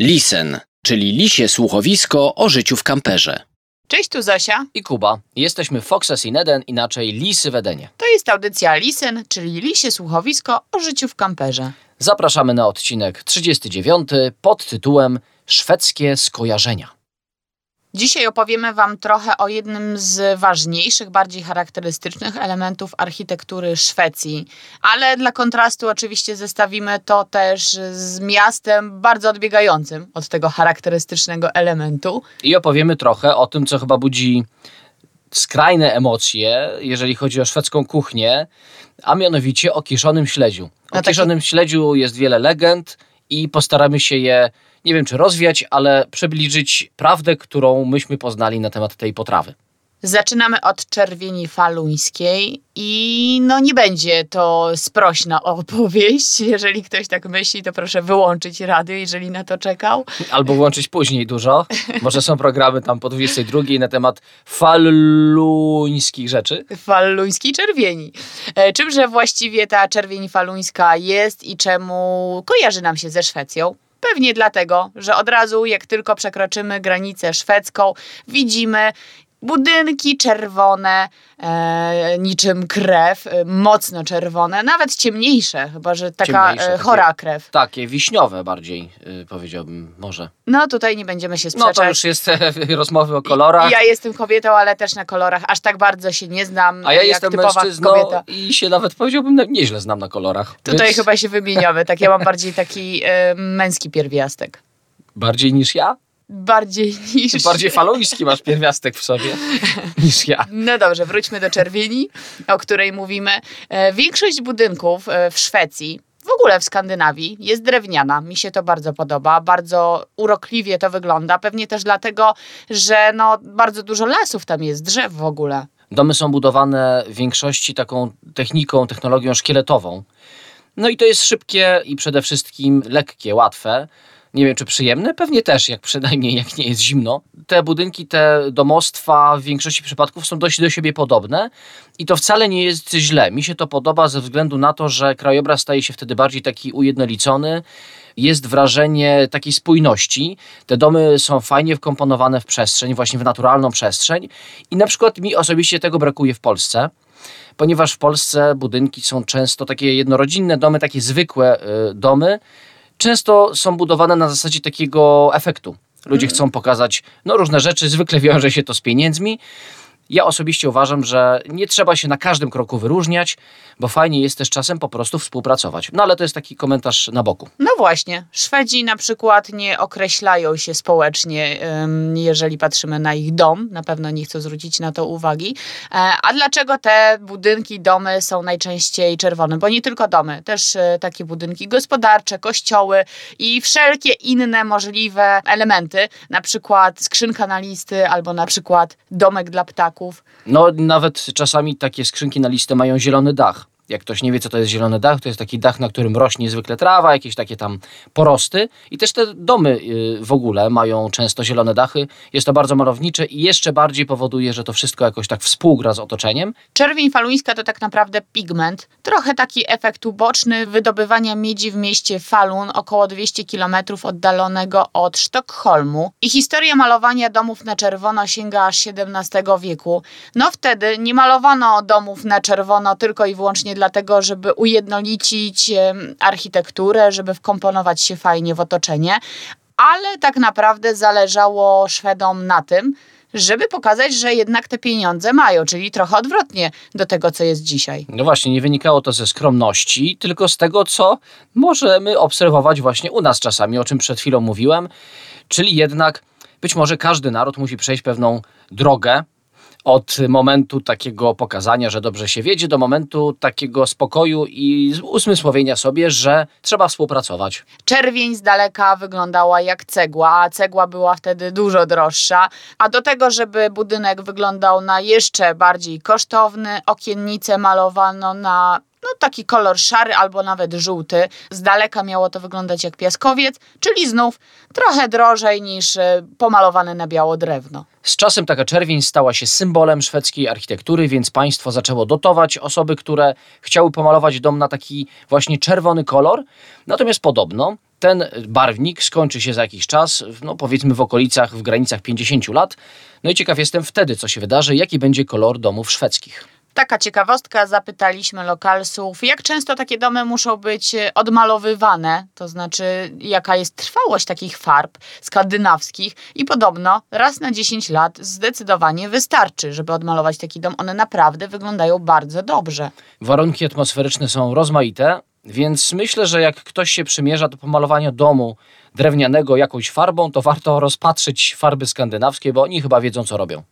Lisen, czyli lisie słuchowisko o życiu w kamperze. Cześć, tu Zosia. i Kuba. Jesteśmy Foxes in Eden, inaczej Lisy w Edenie. To jest audycja Listen, czyli lisie słuchowisko o życiu w kamperze. Zapraszamy na odcinek 39 pod tytułem Szwedzkie skojarzenia. Dzisiaj opowiemy Wam trochę o jednym z ważniejszych, bardziej charakterystycznych elementów architektury Szwecji. Ale dla kontrastu oczywiście zestawimy to też z miastem bardzo odbiegającym od tego charakterystycznego elementu. I opowiemy trochę o tym, co chyba budzi skrajne emocje, jeżeli chodzi o szwedzką kuchnię, a mianowicie o kiszonym śledziu. O No taki- kiszonym śledziu jest wiele legend i postaramy się je, nie wiem czy rozwiać, ale przybliżyć prawdę, którą myśmy poznali na temat tej potrawy. Zaczynamy od czerwieni faluńskiej i no nie będzie to sprośna opowieść. Jeżeli ktoś tak myśli, to proszę wyłączyć radio, jeżeli na to czekał. Albo włączyć później dużo. Może są programy tam po 22 na temat faluńskich rzeczy. Faluńskiej czerwieni. E, Czymże właściwie ta czerwień faluńska jest i czemu kojarzy nam się ze Szwecją? Pewnie dlatego, że od razu, jak tylko przekroczymy granicę szwedzką, widzimy budynki czerwone, e, niczym krew, e, mocno czerwone, nawet ciemniejsze, chyba że taka Ciemniejsze, e, takie- chora krew. Takie wiśniowe bardziej, y, powiedziałbym, może. No tutaj nie będziemy się No sprzeczać. to już jest rozmowy o kolorach. Ja jestem kobietą, ale też na kolorach aż tak bardzo się nie znam, A ja jak jestem typowa mężczyzną kobieta. i się nawet powiedziałbym na- nieźle znam na kolorach. Tutaj Więc chyba się wymieniamy. Tak, ja mam bardziej taki e, męski pierwiastek. Bardziej niż ja? Bardziej niż. Bardziej faluński masz pierwiastek w sobie niż ja. No dobrze, wróćmy do czerwieni, o której mówimy. E, większość budynków e, w Szwecji. W ogóle w Skandynawii jest drewniana. Mi się to bardzo podoba. Bardzo urokliwie to wygląda. Pewnie też dlatego, że no, bardzo dużo lasów tam jest, drzew w ogóle. Domy są budowane w większości taką techniką, technologią szkieletową. No i to jest szybkie i przede wszystkim lekkie, łatwe. Nie wiem, czy przyjemne? Pewnie też, jak przynajmniej jak nie jest zimno. Te budynki, te domostwa w większości przypadków są dość do siebie podobne i to wcale nie jest źle. Mi się to podoba ze względu na to, że krajobraz staje się wtedy bardziej taki ujednolicony. Jest wrażenie takiej spójności. Te domy są fajnie wkomponowane w przestrzeń, właśnie w naturalną przestrzeń. I na przykład mi osobiście tego brakuje w Polsce ponieważ w Polsce budynki są często takie jednorodzinne domy, takie zwykłe y, domy, często są budowane na zasadzie takiego efektu. Ludzie chcą pokazać no, różne rzeczy, zwykle wiąże się to z pieniędzmi. Ja osobiście uważam, że nie trzeba się na każdym kroku wyróżniać, bo fajnie jest też czasem po prostu współpracować. No ale to jest taki komentarz na boku. No właśnie, Szwedzi na przykład nie określają się społecznie, jeżeli patrzymy na ich dom. Na pewno nie chcą zwrócić na to uwagi. E, A dlaczego te budynki, domy są najczęściej czerwone? Bo nie tylko domy, też e, takie budynki gospodarcze, kościoły i wszelkie inne możliwe elementy, na przykład skrzynka na listy albo na przykład domek dla ptaków. No, nawet czasami takie skrzynki na listę mają zielony dach. Jak ktoś nie wie, co to jest zielony dach, to jest taki dach, na którym rośnie zwykle trawa, jakieś takie tam porosty. I też te domy y, w ogóle mają często zielone dachy. Jest to bardzo malownicze i jeszcze bardziej powoduje, że to wszystko jakoś tak współgra z otoczeniem. Czerwień faluńska to tak naprawdę pigment, trochę taki efekt uboczny wydobywania miedzi w mieście Falun, około 200 km oddalonego od Sztokholmu. I historia malowania domów na czerwono sięga aż XVII wieku. No wtedy nie malowano domów na czerwono tylko i wyłącznie dlatego, żeby ujednolicić architekturę, żeby wkomponować się fajnie w otoczenie, ale tak naprawdę zależało Szwedom na tym, żeby pokazać, że jednak te pieniądze mają, czyli trochę odwrotnie do tego, co jest dzisiaj. No właśnie, nie wynikało to ze skromności, tylko z tego, co możemy obserwować właśnie u nas czasami, o czym przed chwilą mówiłem. Czyli jednak być może każdy naród musi przejść pewną drogę od momentu takiego pokazania, że dobrze się wiedzie, do momentu takiego spokoju i usmysłowienia sobie, że trzeba współpracować. Czerwień z daleka wyglądała jak cegła, a cegła była wtedy dużo droższa. A do tego, żeby budynek wyglądał na jeszcze bardziej kosztowny, okiennice malowano na no, taki kolor szary albo nawet żółty. Z daleka miało to wyglądać jak piaskowiec, czyli znów trochę drożej niż e, pomalowane na biało drewno. Z czasem taka czerwień stała się symbolem szwedzkiej architektury, więc państwo zaczęło dotować osoby, które chciały pomalować dom na taki właśnie czerwony kolor. Natomiast podobno ten barwnik skończy się za jakiś czas, no powiedzmy w okolicach, w granicach 50 lat. No i ciekaw jestem wtedy, co się wydarzy, jaki będzie kolor domów szwedzkich. Taka ciekawostka, zapytaliśmy lokalsów, jak często takie domy muszą być e, odmalowywane, to znaczy jaka jest trwałość takich farb skandynawskich i podobno raz na 10 lat zdecydowanie wystarczy, żeby odmalować taki dom. One naprawdę wyglądają bardzo dobrze. Warunki atmosferyczne są rozmaite, więc myślę, że jak ktoś się przymierza do pomalowania domu drewnianego jakąś farbą, to warto rozpatrzyć farby skandynawskie, bo oni chyba wiedzą, co robią.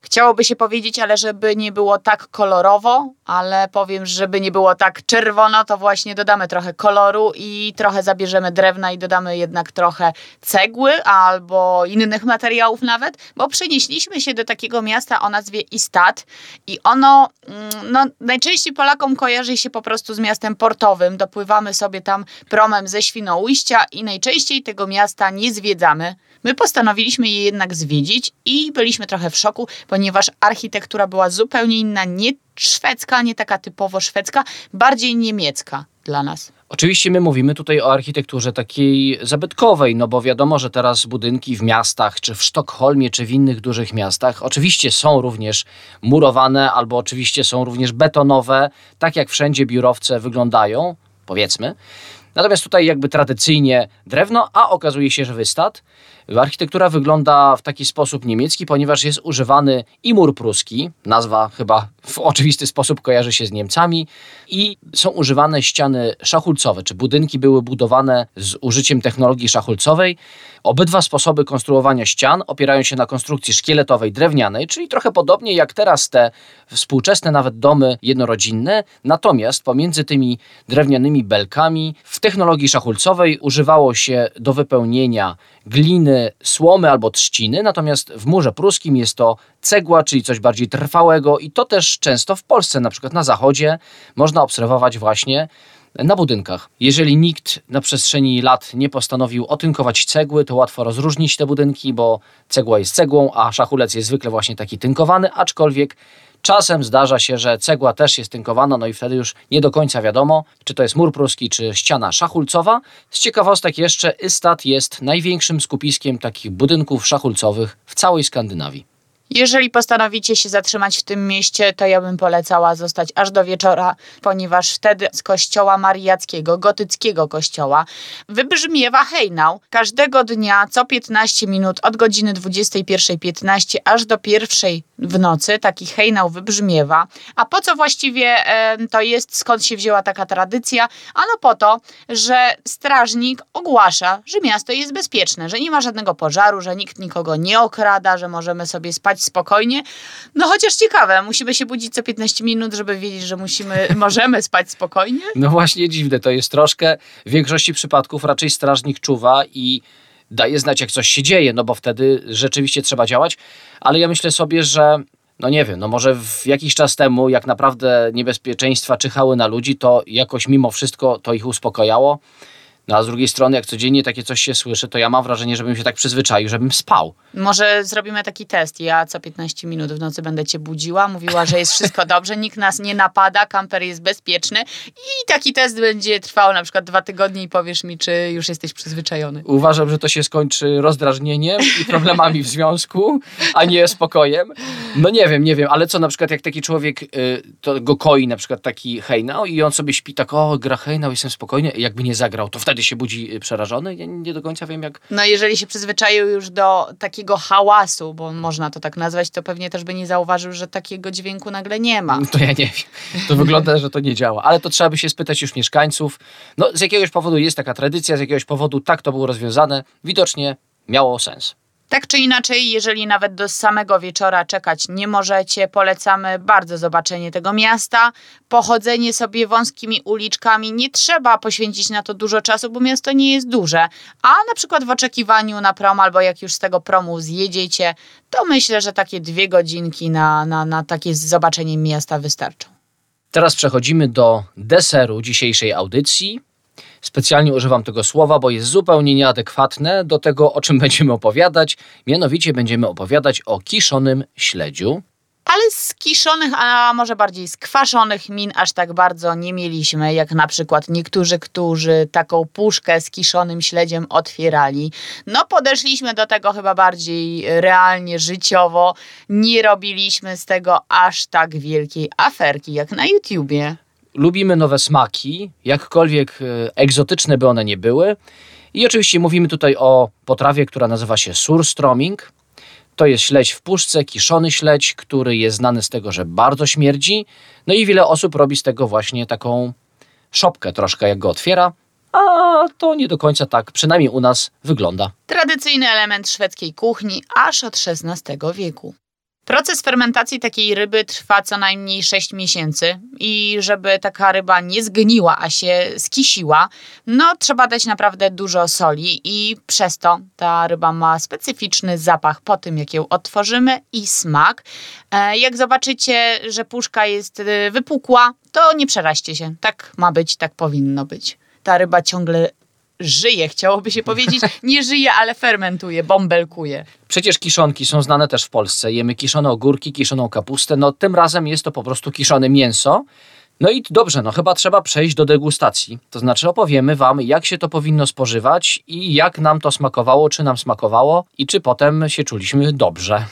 Chciałoby się powiedzieć, ale żeby nie było tak kolorowo, ale powiem, żeby nie było tak czerwono, to właśnie dodamy trochę koloru i trochę zabierzemy drewna i dodamy jednak trochę cegły albo innych materiałów nawet, bo przenieśliśmy się do takiego miasta o nazwie Istad i ono mm, no, najczęściej Polakom kojarzy się po prostu z miastem portowym. Dopływamy sobie tam promem ze Świnoujścia i najczęściej tego miasta nie zwiedzamy. My postanowiliśmy je jednak zwiedzić i byliśmy trochę w szoku, ponieważ architektura była zupełnie inna, nie szwedzka, nie taka typowo szwedzka, bardziej niemiecka dla nas. Oczywiście my mówimy tutaj o architekturze takiej zabytkowej, no bo wiadomo, że teraz budynki w miastach, czy w Sztokholmie, czy w innych dużych miastach, oczywiście są również murowane, albo oczywiście są również betonowe, tak jak wszędzie biurowce wyglądają, powiedzmy. Natomiast tutaj jakby tradycyjnie drewno, a okazuje się, że wystad. Architektura wygląda w taki sposób niemiecki, ponieważ jest używany i mur pruski, nazwa chyba w oczywisty sposób kojarzy się z Niemcami, i są używane ściany szachulcowe, czy budynki były budowane z użyciem technologii szachulcowej. Obydwa sposoby konstruowania ścian opierają się na konstrukcji szkieletowej drewnianej, czyli trochę podobnie jak teraz te współczesne nawet domy jednorodzinne. Natomiast pomiędzy tymi drewnianymi belkami w technologii szachulcowej używało się do wypełnienia gliny, słomy albo trzciny, natomiast w murze pruskim jest to cegła, czyli coś bardziej trwałego i to też często w Polsce, na przykład na zachodzie, można obserwować właśnie na budynkach. Jeżeli nikt na przestrzeni lat nie postanowił otynkować cegły, to łatwo rozróżnić te budynki, bo cegła jest cegłą, a szachulec jest zwykle właśnie taki tynkowany, aczkolwiek Czasem zdarza się, że cegła też jest tynkowana, no i wtedy już nie do końca wiadomo, czy to jest mur pruski, czy ściana szachulcowa. Z ciekawostek jeszcze, Ystad jest największym skupiskiem takich budynków szachulcowych w całej Skandynawii. Jeżeli postanowicie się zatrzymać w tym mieście, to ja bym polecała zostać aż do wieczora, ponieważ wtedy z kościoła mariackiego, gotyckiego kościoła, wybrzmiewa hejnał. Każdego dnia, co 15 minut, od godziny 21.15 aż do pierwszej w nocy, taki hejnał wybrzmiewa. A po co właściwie to jest, skąd się wzięła taka tradycja? Ano po to, że strażnik ogłasza, że miasto jest bezpieczne, że nie ma żadnego pożaru, że nikt nikogo nie okrada, że możemy sobie spać spać spokojnie. No chociaż ciekawe, musimy się budzić co 15 minut, żeby wiedzieć, że musimy, możemy spać spokojnie. No właśnie dziwne to jest troszkę. W większości przypadków raczej strażnik czuwa i daje znać, jak coś się dzieje, no bo wtedy rzeczywiście trzeba działać. Ale ja myślę sobie, że no nie wiem, no może w jakiś czas temu, jak naprawdę niebezpieczeństwa czyhały na ludzi, to jakoś mimo wszystko to ich uspokajało. No a z drugiej strony, jak codziennie takie coś się słyszy, to ja mam wrażenie, żebym się tak przyzwyczaił, żebym spał. Może zrobimy taki test. Ja co 15 minut w nocy będę cię budziła, mówiła, że jest wszystko dobrze, nikt nas nie napada, kamper jest bezpieczny i taki test będzie trwał na przykład dwa tygodnie i powiesz mi, czy już jesteś przyzwyczajony. Uważam, że to się skończy rozdrażnieniem i problemami w związku, a nie spokojem. No nie wiem, nie wiem, ale co na przykład jak taki człowiek y, to go koi na przykład taki hejnał i on sobie śpi tak, o gra hejnał, jestem spokojny, jakby nie zagrał, to wtedy wtedy się budzi y, przerażony? Ja nie do końca wiem jak... No jeżeli się przyzwyczaił już do takiego hałasu, bo można to tak nazwać, to pewnie też by nie zauważył, że takiego dźwięku nagle nie ma. No to ja nie wiem. To wygląda, że to nie działa. Ale to trzeba by się spytać już mieszkańców. No z jakiegoś powodu jest taka tradycja, z jakiegoś powodu tak to było rozwiązane. Widocznie miało sens. Tak czy inaczej, jeżeli nawet do samego wieczora czekać nie możecie, polecamy bardzo zobaczenie tego miasta, pochodzenie sobie wąskimi uliczkami. Nie trzeba poświęcić na to dużo czasu, bo miasto nie jest duże. A na przykład w oczekiwaniu na prom, albo jak już z tego promu zjedziecie, to myślę, że takie dwie godzinki na, na, na takie zobaczenie miasta wystarczą. Teraz przechodzimy do deseru dzisiejszej audycji. Specjalnie używam tego słowa, bo jest zupełnie nieadekwatne do tego, o czym będziemy opowiadać. Mianowicie będziemy opowiadać o kiszonym śledziu. Ale z kiszonych, a może bardziej skwaszonych min aż tak bardzo nie mieliśmy, jak na przykład niektórzy, którzy taką puszkę z kiszonym śledziem otwierali. No podeszliśmy do tego chyba bardziej realnie, życiowo. Nie robiliśmy z tego aż tak wielkiej aferki jak na YouTubie. Lubimy nowe smaki, jakkolwiek e, egzotyczne by one nie były. I oczywiście mówimy tutaj o potrawie, która nazywa się surströmming. To jest śledź w puszce, kiszony śledź, który jest znany z tego, że bardzo śmierdzi. No i wiele osób robi z tego właśnie taką szopkę troszkę, jak go otwiera. A to nie do końca tak, przynajmniej u nas wygląda. Tradycyjny element szwedzkiej kuchni aż od XVI wieku. Proces fermentacji takiej ryby trwa co najmniej 6 miesięcy i żeby taka ryba nie zgniła, a się skisiła, no trzeba dać naprawdę dużo soli i przez to ta ryba ma specyficzny zapach po tym, jak ją otworzymy i smak. E, jak zobaczycie, że puszka jest e, wypukła, to nie przeraźcie się. Tak ma być, tak powinno być. Ta ryba ciągle żyje, chciałoby się powiedzieć. Nie żyje, ale fermentuje, bąbelkuje. Przecież kiszonki są znane też w Polsce. Jemy kiszone ogórki, kiszoną kapustę. No tym razem jest to po prostu kiszone mięso. No i dobrze, no chyba trzeba przejść do degustacji. To znaczy opowiemy Wam, jak się to powinno spożywać i jak nam to smakowało, czy nam smakowało i czy potem się czuliśmy dobrze.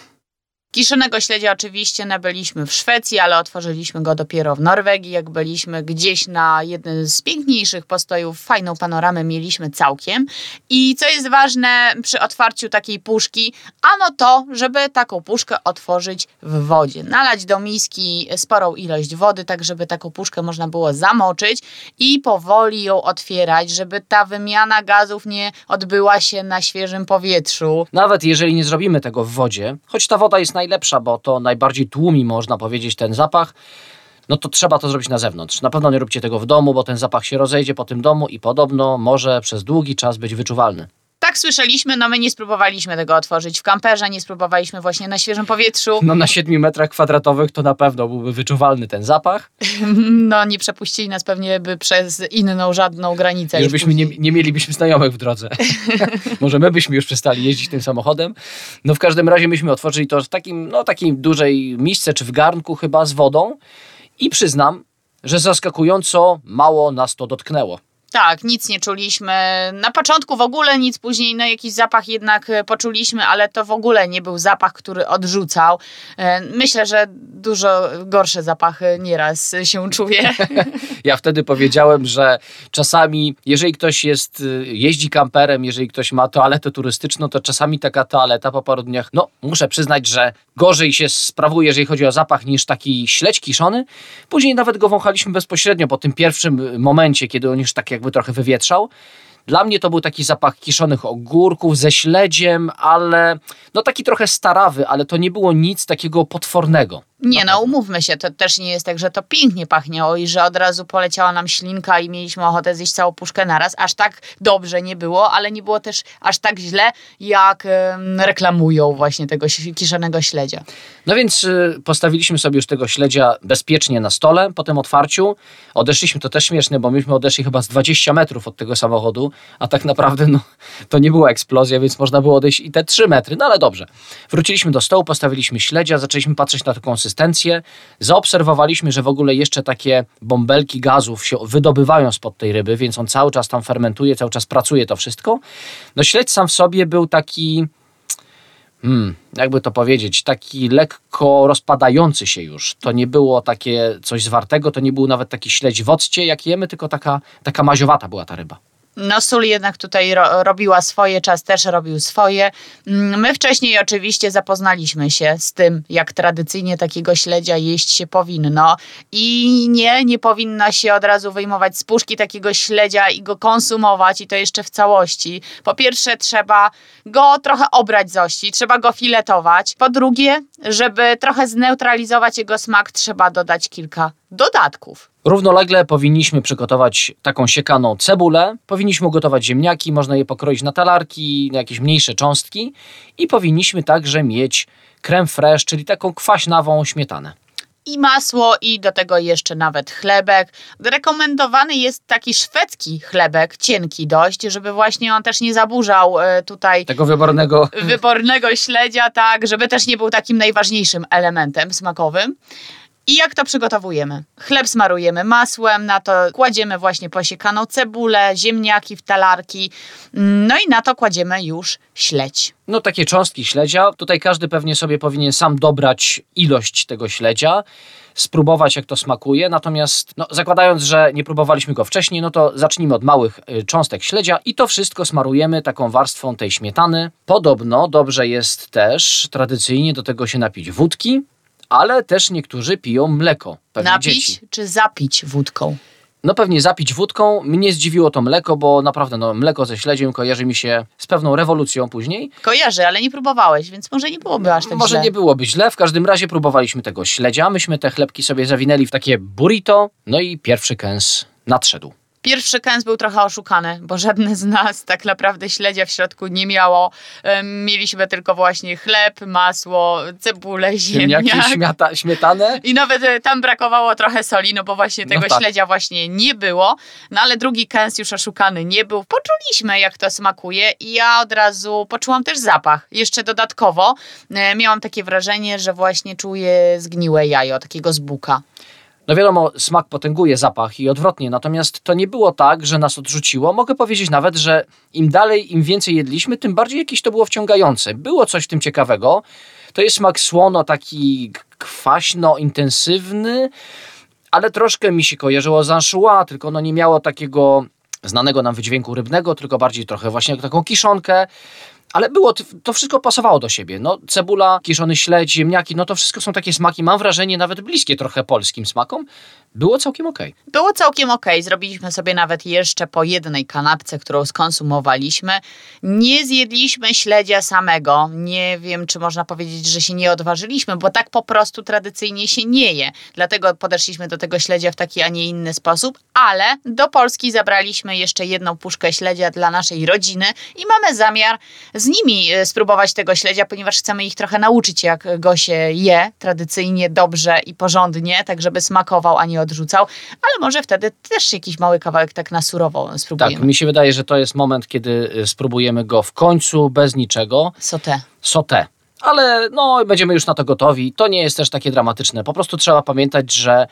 Kiszonego śledzia oczywiście nabyliśmy w Szwecji, ale otworzyliśmy go dopiero w Norwegii. Jak byliśmy gdzieś na jednym z piękniejszych postojów, fajną panoramę mieliśmy całkiem. I co jest ważne przy otwarciu takiej puszki, ano to, żeby taką puszkę otworzyć w wodzie. Nalać do miski sporą ilość wody, tak żeby taką puszkę można było zamoczyć i powoli ją otwierać, żeby ta wymiana gazów nie odbyła się na świeżym powietrzu. Nawet jeżeli nie zrobimy tego w wodzie, choć ta woda jest najlepsza, bo to najbardziej tłumi, można powiedzieć, ten zapach, no to trzeba to zrobić na zewnątrz. Na pewno nie róbcie tego w domu, bo ten zapach się rozejdzie po tym domu i podobno może przez długi czas być wyczuwalny. Tak słyszeliśmy, no my nie spróbowaliśmy tego otworzyć w kamperze, nie spróbowaliśmy właśnie na świeżym powietrzu. No na 7 metrach kwadratowych to na pewno byłby wyczuwalny ten zapach. No nie przepuścili nas pewnie by przez inną żadną granicę. Już byśmy nie, nie mielibyśmy znajomych w drodze. Może my byśmy już przestali jeździć tym samochodem. No w każdym razie myśmy otworzyli to w takim, no takiej dużej misce, czy w garnku chyba z wodą. I przyznam, że zaskakująco mało nas to dotknęło. Tak, nic nie czuliśmy. Na początku w ogóle nic, później no jakiś zapach jednak e, poczuliśmy, ale to w ogóle nie był zapach, który odrzucał. E, myślę, że dużo gorsze zapachy nieraz się czuje. Ja wtedy powiedziałem, że czasami, jeżeli ktoś jest, y, jeździ kamperem, jeżeli ktoś ma toaletę turystyczną, to czasami taka toaleta po paru dniach, no muszę przyznać, że gorzej się sprawuje, jeżeli chodzi o zapach, niż taki śledź kiszony. Później nawet go wąchaliśmy bezpośrednio po tym pierwszym momencie, kiedy on już tak jakby trochę wywietrzał. Dla mnie to był taki zapach kiszonych ogórków ze śledziem, ale no taki trochę starawy, ale to nie było nic takiego potwornego. Nie no, umówmy się, to też nie jest tak, że to pięknie pachniało i że od razu poleciała nam ślinka i mieliśmy ochotę zjeść całą puszkę naraz. Aż tak dobrze nie było, ale nie było też aż tak źle, jak reklamują właśnie tego kiszonego śledzia. No więc y, postawiliśmy sobie już tego śledzia bezpiecznie na stole po tym otwarciu. Odeszliśmy, to też śmieszne, bo myśmy odeszli chyba z 20 metrów od tego samochodu, a tak naprawdę no, to nie była eksplozja, więc można było odejść i te 3 metry, no ale dobrze. Wróciliśmy do stołu, postawiliśmy śledzia, zaczęliśmy patrzeć na tę konsystencję. Zaobserwowaliśmy, że w ogóle jeszcze takie bąbelki gazów się wydobywają spod tej ryby, więc on cały czas tam fermentuje, cały czas pracuje to wszystko. No śledź sam w sobie był taki hmm, jakby to powiedzieć, taki lekko rozpadający się już. To nie było takie coś zwartego, to nie był nawet taki śledź w occie, jak jemy, tylko taka, taka maziowata była ta ryba. No sól jednak tutaj ro, robiła swoje, czas też robił swoje. Mm, My wcześniej oczywiście zapoznaliśmy się z tym, jak tradycyjnie takiego śledzia jeść się powinno i nie, nie powinno się od razu wyjmować z puszki takiego śledzia i go konsumować i to jeszcze w całości. Po pierwsze trzeba go trochę obrać z ości, trzeba go filetować. Po drugie, żeby trochę zneutralizować jego smak, trzeba dodać kilka dodatków. Równolegle powinniśmy przygotować taką siekaną cebulę, powinniśmy ugotować ziemniaki, można je pokroić na talarki, na jakieś mniejsze cząstki i powinniśmy także mieć creme fraiche, czyli taką kwaśnawą śmietanę. i masło i do tego jeszcze nawet chlebek. Rekomendowany jest taki szwedzki chlebek, cienki dość, żeby właśnie on też nie zaburzał e, tutaj Tego wybornego. wybornego śledzia, tak, żeby też nie był takim najważniejszym elementem smakowym. I jak to przygotowujemy? Chleb smarujemy masłem, na to kładziemy właśnie posiekaną cebulę, ziemniaki w talarki, no i na to kładziemy już śledź. No takie cząstki śledzia. Tutaj każdy pewnie sobie powinien sam dobrać ilość tego śledzia, spróbować jak to smakuje. Natomiast no, zakładając, że nie próbowaliśmy go wcześniej, no to zacznijmy od małych y, cząstek śledzia i to wszystko smarujemy taką warstwą tej śmietany. Podobno dobrze jest też tradycyjnie do tego się napić wódki, ale też niektórzy piją mleko. Napić dzieci. czy zapić wódką? No pewnie zapić wódką. Mnie zdziwiło to mleko, bo naprawdę no, mleko ze śledziem kojarzy mi się z pewną rewolucją później. Kojarzy, ale nie próbowałeś, więc może nie byłoby aż tak Może źle. nie byłoby źle, w każdym razie próbowaliśmy tego śledzia. Myśmy te chlebki sobie zawinęli w takie burrito, no i pierwszy kęs nadszedł. Pierwszy kęs był trochę oszukany, bo żadne z nas tak naprawdę śledzia w środku nie miało. Mieliśmy tylko właśnie chleb, masło, cebulę, Ziemniaki, ziemniak. śmiata, śmietanę. I nawet e, tam brakowało trochę soli, no bo właśnie No tego tak. śledzia właśnie nie było. No ale drugi kęs już oszukany nie był. Poczuliśmy, jak to smakuje i ja od razu poczułam też zapach. Jeszcze dodatkowo e, miałam takie wrażenie, że właśnie czuję zgniłe jajo, takiego z buka. No wiadomo, smak potęguje zapach i odwrotnie, natomiast to nie było tak, że nas odrzuciło. Mogę powiedzieć nawet, że im dalej, im więcej jedliśmy, tym bardziej jakieś to było wciągające. Było coś w tym ciekawego. To jest smak słono, taki kwaśno, intensywny, ale troszkę mi się kojarzyło z anchois, tylko no nie miało takiego znanego nam wydźwięku rybnego, tylko bardziej trochę właśnie taką kiszonkę. Ale było, to wszystko pasowało do siebie. No, cebula, kiszony śledź, ziemniaki, no to wszystko są takie smaki, mam wrażenie, nawet bliskie trochę polskim smakom. Było całkiem okej. Było całkiem ok. Zrobiliśmy sobie nawet jeszcze po jednej kanapce, którą skonsumowaliśmy. Nie zjedliśmy śledzia samego. Nie wiem, czy można powiedzieć, że się nie odważyliśmy, bo tak po prostu tradycyjnie się nie je. Dlatego podeszliśmy do tego śledzia w taki, a nie inny sposób. Ale do Polski zabraliśmy jeszcze jedną puszkę śledzia dla naszej rodziny i mamy zamiar z nimi e, spróbować tego śledzia, ponieważ chcemy ich trochę nauczyć, jak go się je tradycyjnie, dobrze i porządnie, tak żeby smakował, a nie odrzucał. Ale może wtedy też jakiś mały kawałek tak na surowo Tak, spróbujemy. mi się wydaje, że to jest moment, kiedy y, spróbujemy go w końcu bez niczego. Sauté. Sauté. Ale no, będziemy już na to gotowi. To nie jest też takie dramatyczne. Po prostu trzeba pamiętać, że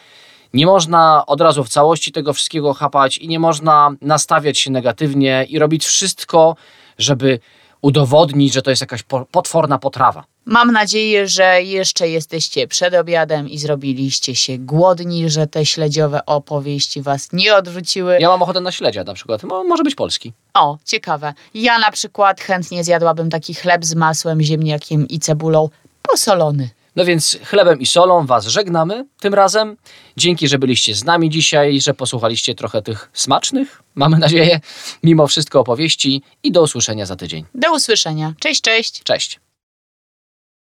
nie można od razu w całości tego wszystkiego chapać i nie można nastawiać się negatywnie i robić wszystko, żeby udowodnić, że to jest jakaś po- potworna potrawa. Mam nadzieję, że jeszcze jesteście przed obiadem i zrobiliście się głodni, że te śledziowe opowieści was nie odrzuciły. Ja mam ochotę na śledzia na przykład. Mo- może być polski. O, ciekawe. Ja na przykład chętnie zjadłabym taki chleb z masłem, ziemniakiem i cebulą posolony. No więc chlebem i solą Was żegnamy tym razem. Dzięki, że byliście z nami dzisiaj, że posłuchaliście trochę tych smacznych, mamy nadzieję, mimo wszystko opowieści i do usłyszenia za tydzień. Do usłyszenia. Cześć, cześć. Cześć.